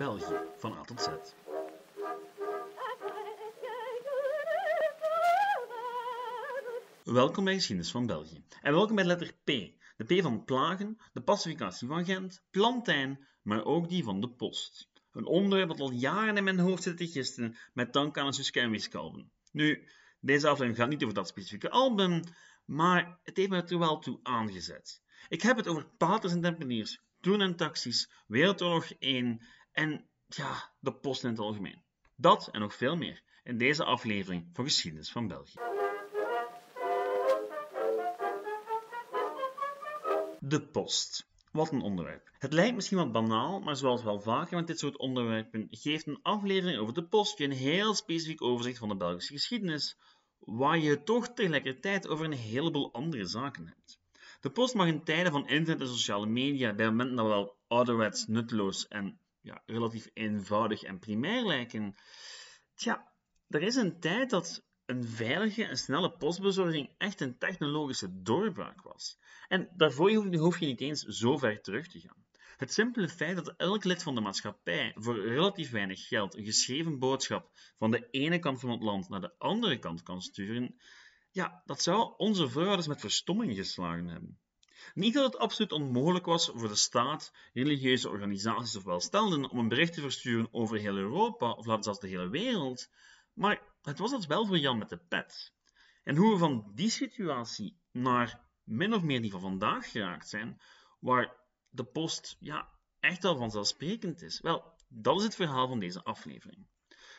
België van A tot Z. Welkom bij Geschiedenis van België. En welkom bij letter P. De P van plagen, de pacificatie van Gent, plantijn, maar ook die van de post. Een onderwerp dat al jaren in mijn hoofd zit te gisten met dank aan een Suske en. Nu, deze aflevering gaat niet over dat specifieke album, maar het heeft me er wel toe aangezet. Ik heb het over paters en tempeliers, toen en taxis, Wereldoorlog 1 en ja, de post in het algemeen. Dat en nog veel meer in deze aflevering van Geschiedenis van België. De post. Wat een onderwerp. Het lijkt misschien wat banaal, maar zoals wel vaker met dit soort onderwerpen geeft een aflevering over de post je een heel specifiek overzicht van de Belgische geschiedenis, waar je toch tegelijkertijd over een heleboel andere zaken hebt. De post mag in tijden van internet en sociale media bij momenten wel ouderwets, nutteloos en ja, relatief eenvoudig en primair lijken. Tja, er is een tijd dat een veilige en snelle postbezorging echt een technologische doorbraak was. En daarvoor hoef je niet eens zo ver terug te gaan. Het simpele feit dat elk lid van de maatschappij voor relatief weinig geld een geschreven boodschap van de ene kant van het land naar de andere kant kan sturen, ja, dat zou onze voorouders met verstomming geslagen hebben. Niet dat het absoluut onmogelijk was voor de staat, religieuze organisaties of welstelden om een bericht te versturen over heel Europa of laten zelfs de hele wereld, maar het was dat wel voor Jan met de pet. En hoe we van die situatie naar min of meer die van vandaag geraakt zijn, waar de post ja, echt al vanzelfsprekend is, wel, dat is het verhaal van deze aflevering.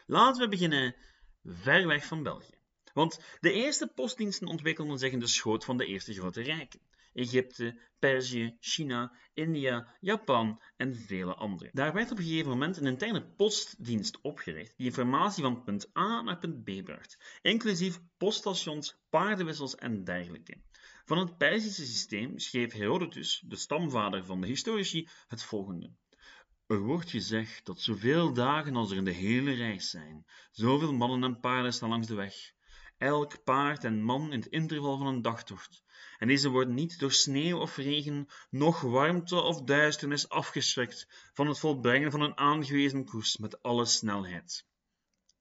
Laten we beginnen ver weg van België. Want de eerste postdiensten ontwikkelden zich in de schoot van de eerste grote rijken. Egypte, Perzië, China, India, Japan en vele andere. Daar werd op een gegeven moment een interne postdienst opgericht die informatie van punt A naar punt B bracht, inclusief poststations, paardenwissels en dergelijke. Van het Perzische systeem schreef Herodotus, de stamvader van de historici, het volgende. Er wordt gezegd dat zoveel dagen als er in de hele reis zijn, zoveel mannen en paarden staan langs de weg, elk paard en man in het interval van een dagtocht, en deze worden niet door sneeuw of regen, noch warmte of duisternis afgeschrikt van het volbrengen van een aangewezen koers met alle snelheid.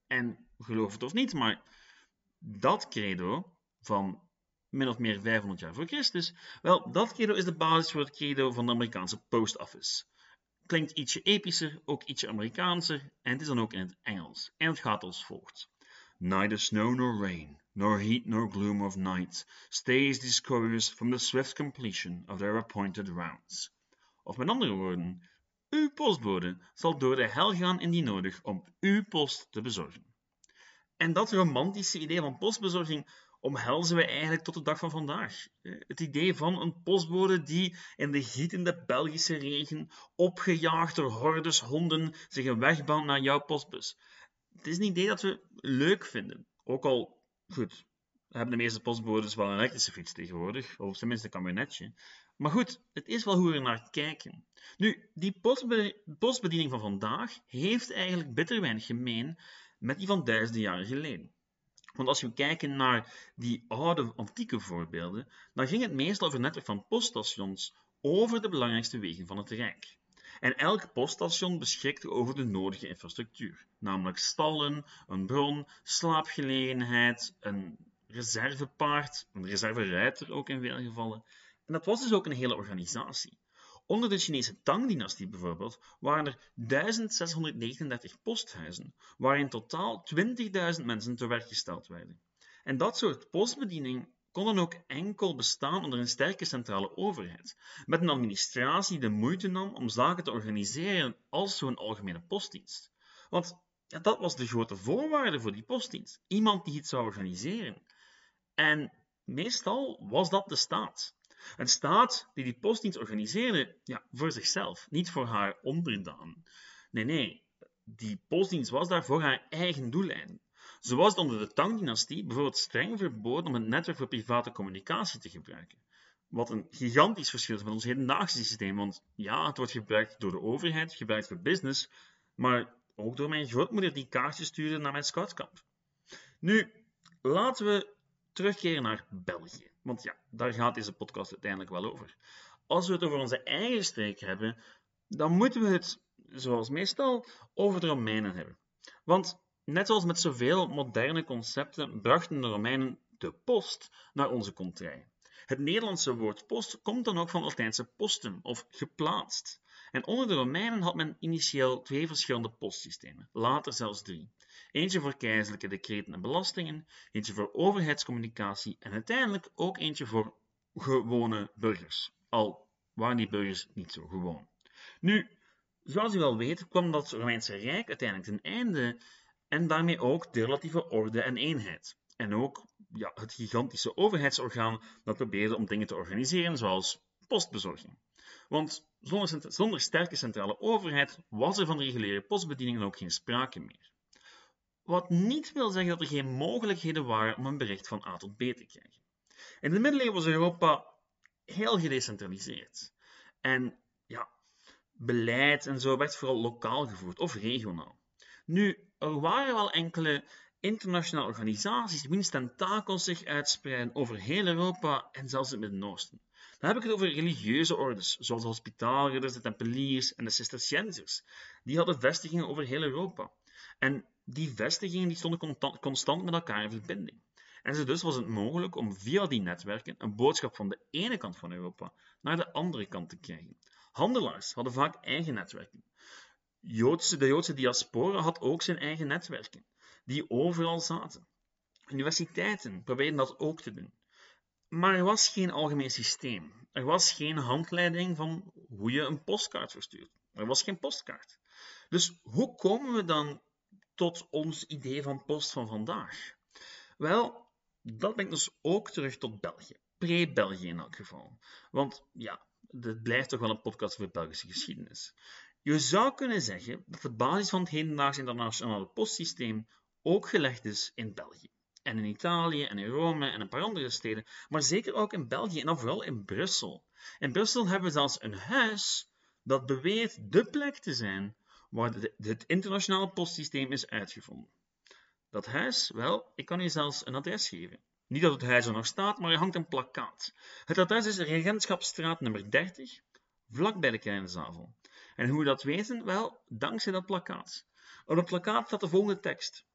En geloof het of niet, maar dat credo van min of meer 500 jaar voor Christus, wel, dat credo is de basis voor het credo van de Amerikaanse Post Office. Klinkt ietsje epischer, ook ietsje Amerikaanser, en het is dan ook in het Engels. En het gaat als volgt. Neither snow nor rain, nor heat nor gloom of night, stays these couriers from the swift completion of their appointed rounds. Of met andere woorden, uw postbode zal door de hel gaan indien nodig om uw post te bezorgen. En dat romantische idee van postbezorging omhelzen we eigenlijk tot de dag van vandaag. Het idee van een postbode die in de gietende Belgische regen, opgejaagd door hordes honden, zich een weg baant naar jouw postbus het is een idee dat we leuk vinden. Ook al, goed, hebben de meeste postbodes wel een elektrische fiets tegenwoordig, of tenminste een kabinetje. Maar goed, het is wel hoe we er naar kijken. Nu, die postbediening van vandaag heeft eigenlijk bitter weinig gemeen met die van duizenden jaren geleden. Want als we kijken naar die oude, antieke voorbeelden, dan ging het meestal over netwerk van poststations over de belangrijkste wegen van het Rijk. En elk poststation beschikte over de nodige infrastructuur, namelijk stallen, een bron, slaapgelegenheid, een reservepaard, een reserveruiter ook in veel gevallen. En dat was dus ook een hele organisatie. Onder de Chinese Tang-dynastie bijvoorbeeld waren er 1639 posthuizen, waar in totaal 20.000 mensen te werk gesteld werden. En dat soort postbediening kon dan ook enkel bestaan onder een sterke centrale overheid, met een administratie die de moeite nam om zaken te organiseren als zo'n algemene postdienst. Want dat was de grote voorwaarde voor die postdienst. Iemand die het zou organiseren. En meestal was dat de staat. Een staat die die postdienst organiseerde ja, voor zichzelf, niet voor haar onderdanen. Nee, nee, die postdienst was daar voor haar eigen doeleinden. Zo was het onder de Tang-dynastie bijvoorbeeld streng verboden om het netwerk voor private communicatie te gebruiken. Wat een gigantisch verschil is met ons hedendaagse systeem, want ja, het wordt gebruikt door de overheid, gebruikt voor business, maar ook door mijn grootmoeder die kaartjes stuurde naar mijn scoutkamp. Nu, laten we terugkeren naar België, want ja, daar gaat deze podcast uiteindelijk wel over. Als we het over onze eigen streek hebben, dan moeten we het zoals meestal, over de Romeinen hebben. Want net zoals met zoveel moderne concepten brachten de Romeinen de post naar onze contrij. Het Nederlandse woord post komt dan ook van het Latijnse postum of geplaatst. En onder de Romeinen had men initieel twee verschillende postsystemen, later zelfs drie. Eentje voor keizerlijke decreten en belastingen, eentje voor overheidscommunicatie en uiteindelijk ook eentje voor gewone burgers. Al waren die burgers niet zo gewoon. Nu, zoals u wel weet, kwam dat Romeinse Rijk uiteindelijk ten einde en daarmee ook de relatieve orde en eenheid. En ook ja, het gigantische overheidsorgaan dat probeerde om dingen te organiseren, zoals postbezorging. Want zonder, zonder sterke centrale overheid was er van reguliere postbedieningen ook geen sprake meer. Wat niet wil zeggen dat er geen mogelijkheden waren om een bericht van A tot B te krijgen. In de middeleeuwen was Europa heel gedecentraliseerd. En ja, beleid en zo werd vooral lokaal gevoerd of regionaal. Nu, er waren wel enkele internationale organisaties wiens tentakels zich uitspreiden over heel Europa en zelfs het Midden-Oosten. Dan heb ik het over religieuze ordes, zoals de hospitaalridders, de tempeliers en de cisterciënsers. Die hadden vestigingen over heel Europa. En die vestigingen die stonden constant met elkaar in verbinding. En dus was het mogelijk om via die netwerken een boodschap van de ene kant van Europa naar de andere kant te krijgen. Handelaars hadden vaak eigen netwerken. Joodse, de Joodse diaspora had ook zijn eigen netwerken, die overal zaten. Universiteiten probeerden dat ook te doen. Maar er was geen algemeen systeem. Er was geen handleiding van hoe je een postkaart verstuurt. Er was geen postkaart. Dus hoe komen we dan tot ons idee van post van vandaag? Wel, dat brengt dus ook terug tot België. Pre-België in elk geval. Want ja, dit blijft toch wel een podcast over Belgische geschiedenis. Je zou kunnen zeggen dat de basis van het hedendaags internationale postsysteem ook gelegd is in België. En in Italië en in Rome en een paar andere steden, maar zeker ook in België en dan vooral in Brussel. In Brussel hebben we zelfs een huis dat beweert de plek te zijn waar het internationale postsysteem is uitgevonden. Dat huis, wel, ik kan u zelfs een adres geven. Niet dat het huis er nog staat, maar er hangt een plakkaat. Het adres is Regentschapstraat nummer 30, vlak bij de Krijnzavel. En hoe we dat weten? Wel, dankzij dat plakkaat. Op het plakkaat staat de volgende tekst.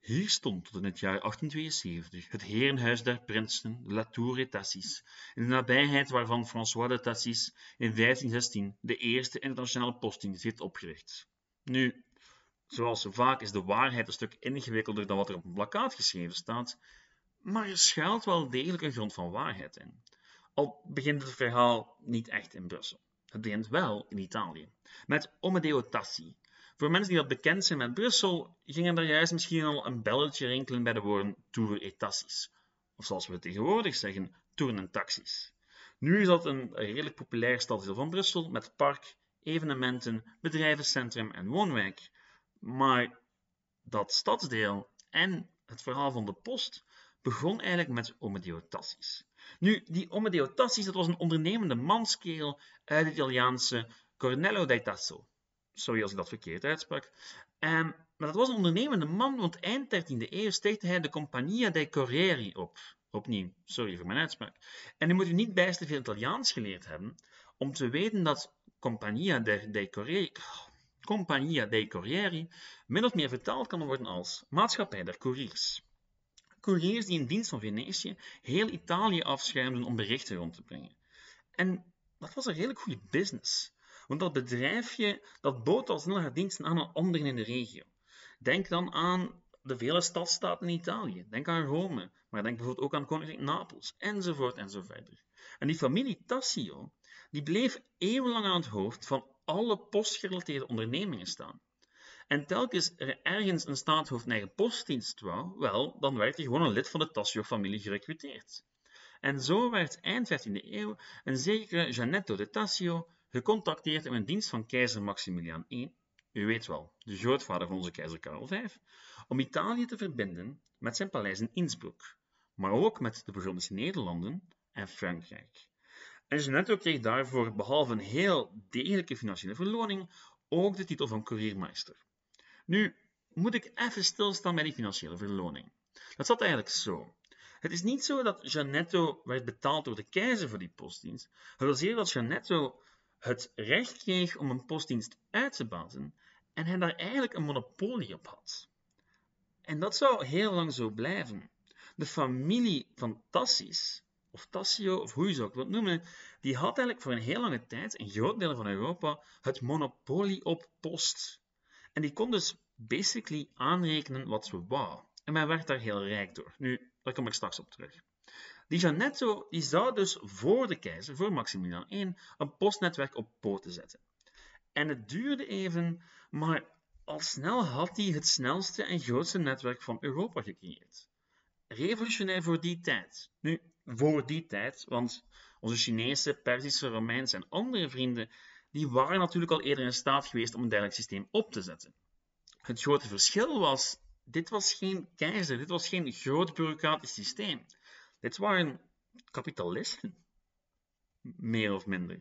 Hier stond tot in het jaar 1872 het herenhuis der prinsen, de La Tour et Tassis, in de nabijheid waarvan François de Tassis in 1516 de eerste internationale postdienst heeft opgericht. Nu, zoals zo vaak is de waarheid een stuk ingewikkelder dan wat er op een plakkaat geschreven staat, maar er schuilt wel degelijk een grond van waarheid in. Al begint het verhaal niet echt in Brussel. Het begint wel in Italië, met Omedeo Tassi. Voor mensen die wat bekend zijn met Brussel, gingen er juist misschien al een belletje rinkelen bij de woorden tour et tassis. Of zoals we tegenwoordig zeggen, toeren en taxis. Nu is dat een redelijk populair stadsdeel van Brussel, met park, evenementen, bedrijvencentrum en woonwijk. Maar dat stadsdeel en het verhaal van de post begon eigenlijk met Omedeo Tassis. Nu, die Omedeo Tassis, dat was een ondernemende manskerel uit het Italiaanse Cornello dei Tasso. Sorry als ik dat verkeerd uitsprak. Um, maar dat was een ondernemende man, want eind 13e eeuw stichtte hij de Compagnia dei Corrieri op. Opnieuw, sorry voor mijn uitspraak. En u moet u niet bijster veel Italiaans geleerd hebben om te weten dat Compagnia dei Corrieri, Compagnia dei Corrieri min of meer vertaald kan worden als Maatschappij der Couriers couriers die in dienst van Venetië heel Italië afschermden om berichten rond te brengen. En dat was een redelijk goede business. Want dat bedrijfje dat bood al snel haar diensten aan aan anderen in de regio. Denk dan aan de vele stadstaten in Italië. Denk aan Rome, maar denk bijvoorbeeld ook aan Koninkrijk Napels, enzovoort enzovoort. En die familie Tassio, die bleef eeuwenlang aan het hoofd van alle postgerelateerde ondernemingen staan. En telkens er ergens een staatshoofd postdienst wou, wel, dan werd hij gewoon een lid van de Tassio-familie gerecruiteerd. En zo werd eind 15e eeuw een zekere Gianetto de Tassio gecontacteerd in een dienst van keizer Maximiliaan I, u weet wel, de grootvader van onze keizer Karel V, om Italië te verbinden met zijn paleis in Innsbruck, maar ook met de Burgondische Nederlanden en Frankrijk. En Gianetto kreeg daarvoor, behalve een heel degelijke financiële verloning, ook de titel van couriermeester. Nu moet ik even stilstaan bij die financiële verloning. Dat zat eigenlijk zo. Het is niet zo dat Janetto werd betaald door de keizer voor die postdienst. Het was eerder dat Janetto het recht kreeg om een postdienst uit te baten en hij daar eigenlijk een monopolie op had. En dat zou heel lang zo blijven. De familie van Tassis, of Tassio, of hoe je ze ook wilt noemen, die had eigenlijk voor een heel lange tijd, in groot deel van Europa, het monopolie op post. En die kon dus basically aanrekenen wat ze wou. En men werd daar heel rijk door. Nu, daar kom ik straks op terug. Die Gianetto die zou dus voor de keizer, voor Maximilian I, een postnetwerk op poten zetten. En het duurde even, maar al snel had hij het snelste en grootste netwerk van Europa gecreëerd. Revolutionair voor die tijd. Nu, voor die tijd, want onze Chinese, Perzische, Romeinse en andere vrienden, die waren natuurlijk al eerder in staat geweest om een dergelijk systeem op te zetten. Het grote verschil was, dit was geen keizer, dit was geen groot bureaucratisch systeem. Dit waren kapitalisten, meer of minder.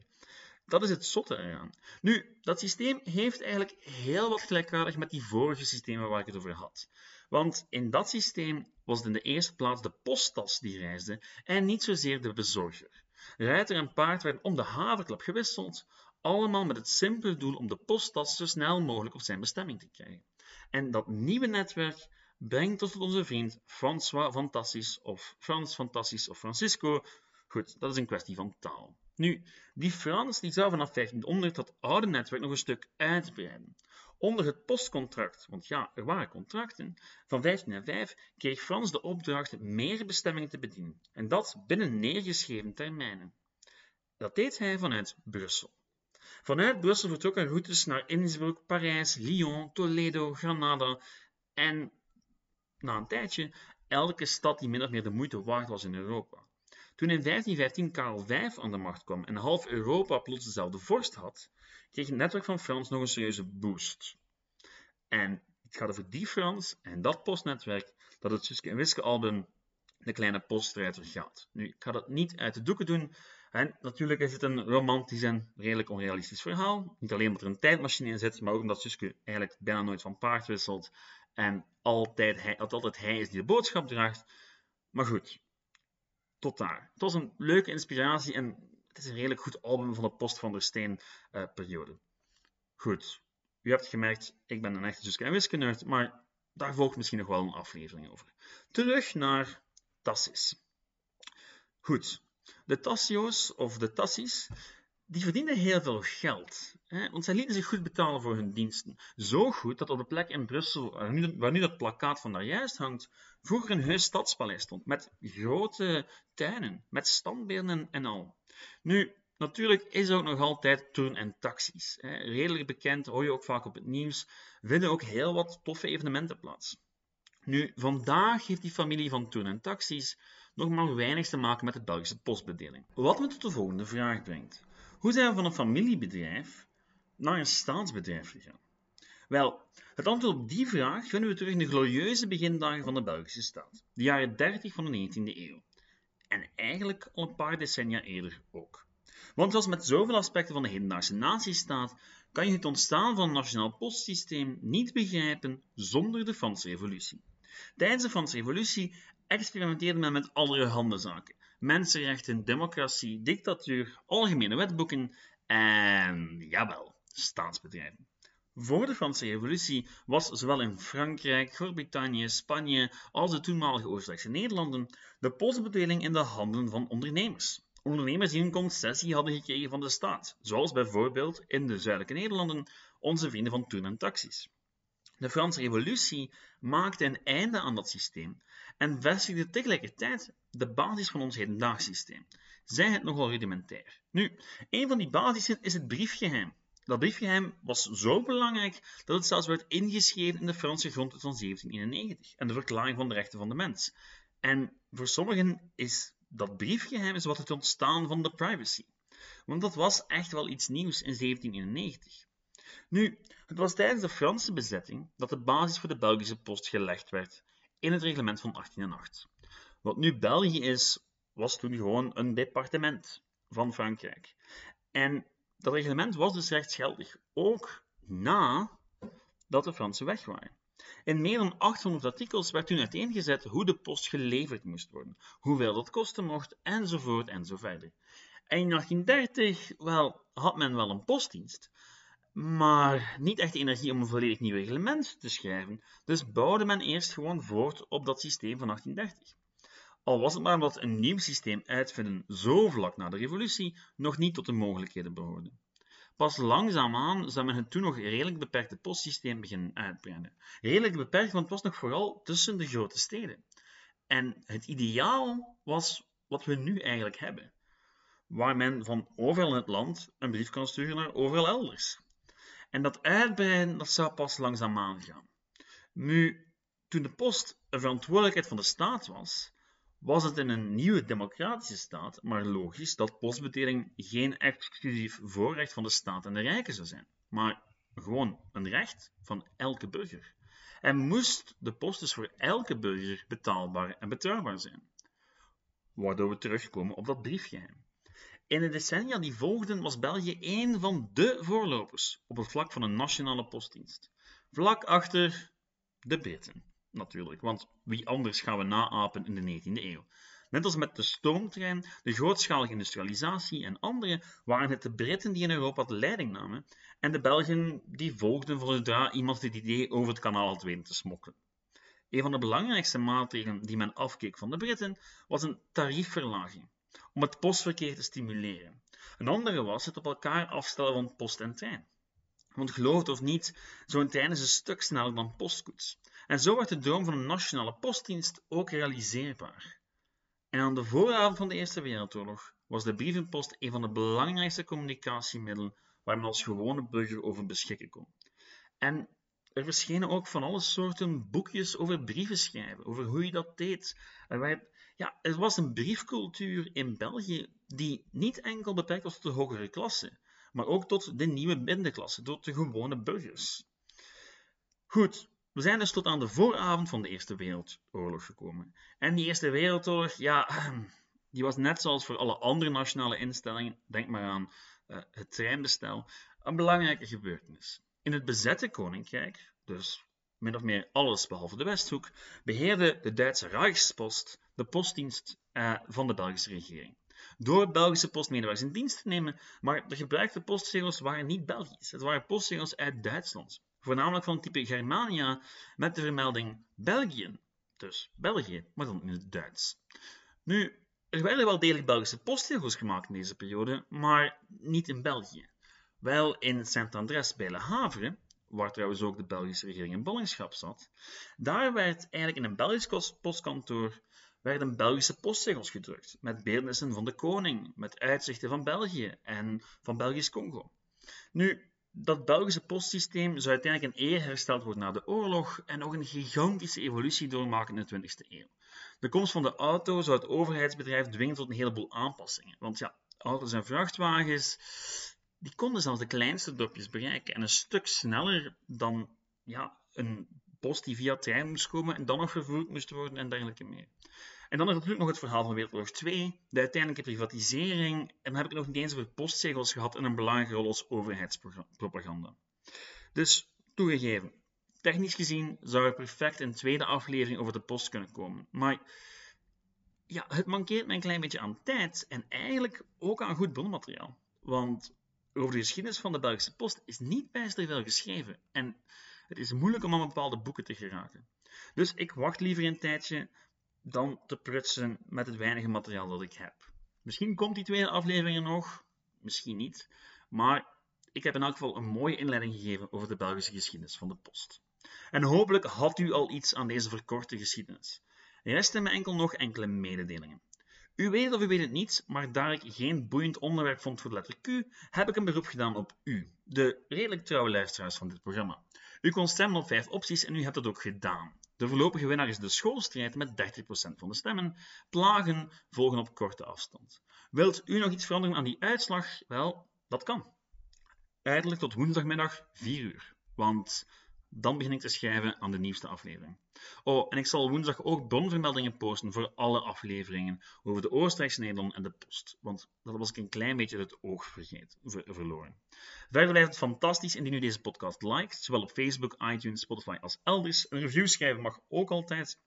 Dat is het zotte eraan. Nu, dat systeem heeft eigenlijk heel wat gelijkaardig met die vorige systemen waar ik het over had. Want in dat systeem was het in de eerste plaats de posttas die reisde en niet zozeer de bezorger. Ruiter en paard werden om de haverklap gewisseld, allemaal met het simpele doel om de posttas zo snel mogelijk op zijn bestemming te krijgen. En dat nieuwe netwerk brengt tot onze vriend François Fantastisch of Frans Fantastisch of Francisco. Goed, dat is een kwestie van taal. Nu, die Frans die zou vanaf 1500 dat oude netwerk nog een stuk uitbreiden. Onder het postcontract, want ja, er waren contracten, van 1505 kreeg Frans de opdracht meer bestemmingen te bedienen, en dat binnen neergeschreven termijnen. Dat deed hij vanuit Brussel. Vanuit Brussel vertrokken routes naar Innsbruck, Parijs, Lyon, Toledo, Granada en na een tijdje elke stad die min of meer de moeite waard was in Europa. Toen in 1515 Karel V aan de macht kwam en half Europa plots dezelfde vorst had, kreeg het netwerk van Frans nog een serieuze boost. En het gaat over die Frans en dat postnetwerk dat het Suske en Wiske album De Kleine Postrijder gaat. Nu, ik ga dat niet uit de doeken doen. En natuurlijk is het een romantisch en redelijk onrealistisch verhaal. Niet alleen omdat er een tijdmachine in zit, maar ook omdat Suske eigenlijk bijna nooit van paard wisselt en altijd hij, altijd hij is die de boodschap draagt. Maar goed, tot daar. Het was een leuke inspiratie en het is een redelijk goed album van de Post van der Steen uh, periode. Goed, u hebt gemerkt, ik ben een echte Suske en Wiske maar daar volgt misschien nog wel een aflevering over. Terug naar Tassis. Goed, de Tassio's of de Tassis die verdienden heel veel geld, hè, want zij lieten zich goed betalen voor hun diensten. Zo goed dat op de plek in Brussel, waar nu, dat plakkaat van daar juist hangt, vroeger een heus stadspaleis stond, met grote tuinen, met standbeelden en al. Nu, natuurlijk is er ook nog altijd turn- en taxis. Hè. Redelijk bekend, hoor je ook vaak op het nieuws, vinden ook heel wat toffe evenementen plaats. Nu, vandaag heeft die familie van turn- en taxis nog maar weinig te maken met de Belgische postbedeling. Wat me tot de volgende vraag brengt. Hoe zijn we van een familiebedrijf naar een staatsbedrijf gegaan? Wel, het antwoord op die vraag vinden we terug in de glorieuze begindagen van de Belgische staat, de jaren 30 van de 19e eeuw. En eigenlijk al een paar decennia eerder ook. Want zoals met zoveel aspecten van de hedendaagse natiestaat, kan je het ontstaan van een nationaal postsysteem niet begrijpen zonder de Franse Revolutie. Tijdens de Franse Revolutie experimenteerde men met allerhande zaken mensenrechten, democratie, dictatuur, algemene wetboeken en, jawel, staatsbedrijven. Voor de Franse Revolutie was zowel in Frankrijk, Groot-Brittannië, Spanje als de toenmalige Oostenrijkse Nederlanden de postbedeling in de handen van ondernemers. Ondernemers die een concessie hadden gekregen van de staat, zoals bijvoorbeeld in de zuidelijke Nederlanden onze vrienden van Toen en Taxis. De Franse Revolutie maakte een einde aan dat systeem en vestigde tegelijkertijd de basis van ons hedendaags systeem. Zij het nogal rudimentair. Nu, een van die basissen is het briefgeheim. Dat briefgeheim was zo belangrijk dat het zelfs werd ingeschreven in de Franse grondwet van 1791 en de Verklaring van de Rechten van de Mens. En voor sommigen is dat briefgeheim is wat het ontstaan van de privacy. Want dat was echt wel iets nieuws in 1791. Nu, het was tijdens de Franse bezetting dat de basis voor de Belgische post gelegd werd in het reglement van 1808. Wat nu België is, was toen gewoon een departement van Frankrijk. En dat reglement was dus rechtsgeldig, ook na dat de Fransen weg waren. In meer dan 800 artikels werd toen uiteengezet hoe de post geleverd moest worden, hoeveel dat kosten mocht, enzovoort enzoverder. En in 1830, wel, had men wel een postdienst, maar niet echt energie om een volledig nieuw reglement te schrijven, dus bouwde men eerst gewoon voort op dat systeem van 1830. Al was het maar omdat een nieuw systeem uitvinden zo vlak na de revolutie nog niet tot de mogelijkheden behoorde. Pas langzaamaan zou men het toen nog redelijk beperkte postsysteem beginnen uitbreiden. Redelijk beperkt, want het was nog vooral tussen de grote steden. En het ideaal was wat we nu eigenlijk hebben, waar men van overal in het land een brief kan sturen naar overal elders. En dat uitbreiden dat zou pas langzaamaan gaan. Nu, toen de post een verantwoordelijkheid van de staat was, was het in een nieuwe democratische staat maar logisch dat postbetering geen exclusief voorrecht van de staat en de rijken zou zijn, maar gewoon een recht van elke burger. En moest de post dus voor elke burger betaalbaar en betrouwbaar zijn. Waardoor we terugkomen op dat briefgeheim. In de decennia die volgden was België één van de voorlopers op het vlak van een nationale postdienst. Vlak achter de Britten natuurlijk, want wie anders gaan we naapen in de 19e eeuw? Net als met de stoomtrein, de grootschalige industrialisatie en andere waren het de Britten die in Europa de leiding namen en de Belgen die volgden zodra iemand het idee over het kanaal had weten te smokkelen. Een van de belangrijkste maatregelen die men afkeek van de Britten was een tariefverlaging om het postverkeer te stimuleren. Een andere was het op elkaar afstellen van post en trein. Want geloof het of niet, zo'n trein is een stuk sneller dan postkoets. En zo werd de droom van een nationale postdienst ook realiseerbaar. En aan de vooravond van de Eerste Wereldoorlog was de brievenpost een van de belangrijkste communicatiemiddelen waar men als gewone burger over beschikken kon. En er verschenen ook van alle soorten boekjes over brieven schrijven, over hoe je dat deed. En ja, er was een briefcultuur in België die niet enkel beperkt was tot de hogere klasse, maar ook tot de nieuwe middenklasse, tot de gewone burgers. Goed, we zijn dus tot aan de vooravond van de Eerste Wereldoorlog gekomen. En die Eerste Wereldoorlog, ja, die was net zoals voor alle andere nationale instellingen, denk maar aan uh, het treinbestel, een belangrijke gebeurtenis. In het bezette koninkrijk, dus min of meer alles behalve de Westhoek, beheerde de Duitse Reichspost de postdienst uh, van de Belgische regering. Door Belgische postmedewerkers in dienst te nemen, maar de gebruikte postzegels waren niet Belgisch. Het waren postzegels uit Duitsland voornamelijk van type Germania, met de vermelding België. Dus België, maar dan in het Duits. Nu, er werden wel degelijk Belgische postzegels gemaakt in deze periode, maar niet in België. Wel in Saint-Andrés bij Le Havre, waar trouwens ook de Belgische regering in ballingschap zat, daar werd eigenlijk in een Belgisch postkantoor werden Belgische postzegels gedrukt, met beeldnissen van de koning, met uitzichten van België en van Belgisch Congo. Nu, dat Belgische postsysteem zou uiteindelijk een eer hersteld worden na de oorlog en nog een gigantische evolutie doormaken in de 20e eeuw. De komst van de auto zou het overheidsbedrijf dwingen tot een heleboel aanpassingen. Want ja, auto's en vrachtwagens, die konden zelfs de kleinste dorpjes bereiken en een stuk sneller dan ja, een post die via trein moest komen en dan nog vervoerd moest worden en dergelijke meer. En dan is natuurlijk nog het verhaal van Wereldoorlog 2, de uiteindelijke privatisering, en dan heb ik nog niet eens over postzegels gehad en een belangrijke rol als overheidspropaganda. Dus, toegegeven, technisch gezien zou er perfect een tweede aflevering over de post kunnen komen. Maar ja, het mankeert me een klein beetje aan tijd en eigenlijk ook aan goed bronnenmateriaal. Want over de geschiedenis van de Belgische post is niet bijster veel geschreven en het is moeilijk om aan bepaalde boeken te geraken. Dus ik wacht liever een tijdje dan te prutsen met het weinige materiaal dat ik heb. Misschien komt die tweede aflevering nog, misschien niet, maar ik heb in elk geval een mooie inleiding gegeven over de Belgische geschiedenis van de post. En hopelijk had u al iets aan deze verkorte geschiedenis. Resten me enkel nog enkele mededelingen. U weet of u weet het niet, maar daar ik geen boeiend onderwerp vond voor de letter Q, heb ik een beroep gedaan op u, de redelijk trouwe luisteraars van dit programma. U kon stemmen op vijf opties en u hebt dat ook gedaan. De voorlopige winnaar is de schoolstrijd met 30% van de stemmen. Plagen volgen op korte afstand. Wilt u nog iets veranderen aan die uitslag? Wel, dat kan. Uiterlijk tot woensdagmiddag 4 uur. Want dan begin ik te schrijven aan de nieuwste aflevering. Oh, en ik zal woensdag ook bronvermeldingen posten voor alle afleveringen over de Oostenrijkse Nederland en de Post. Want dat was ik een klein beetje het oog vergeet, verloren. Verder blijft het fantastisch indien u deze podcast liked, zowel op Facebook, iTunes, Spotify als elders. Een review schrijven mag ook altijd.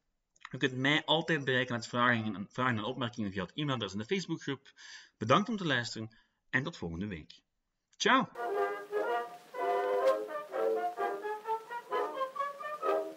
Je kunt mij altijd bereiken met vragen en, vragen en opmerkingen via het e-mailadres in de Facebookgroep. Bedankt om te luisteren en tot volgende week. Ciao!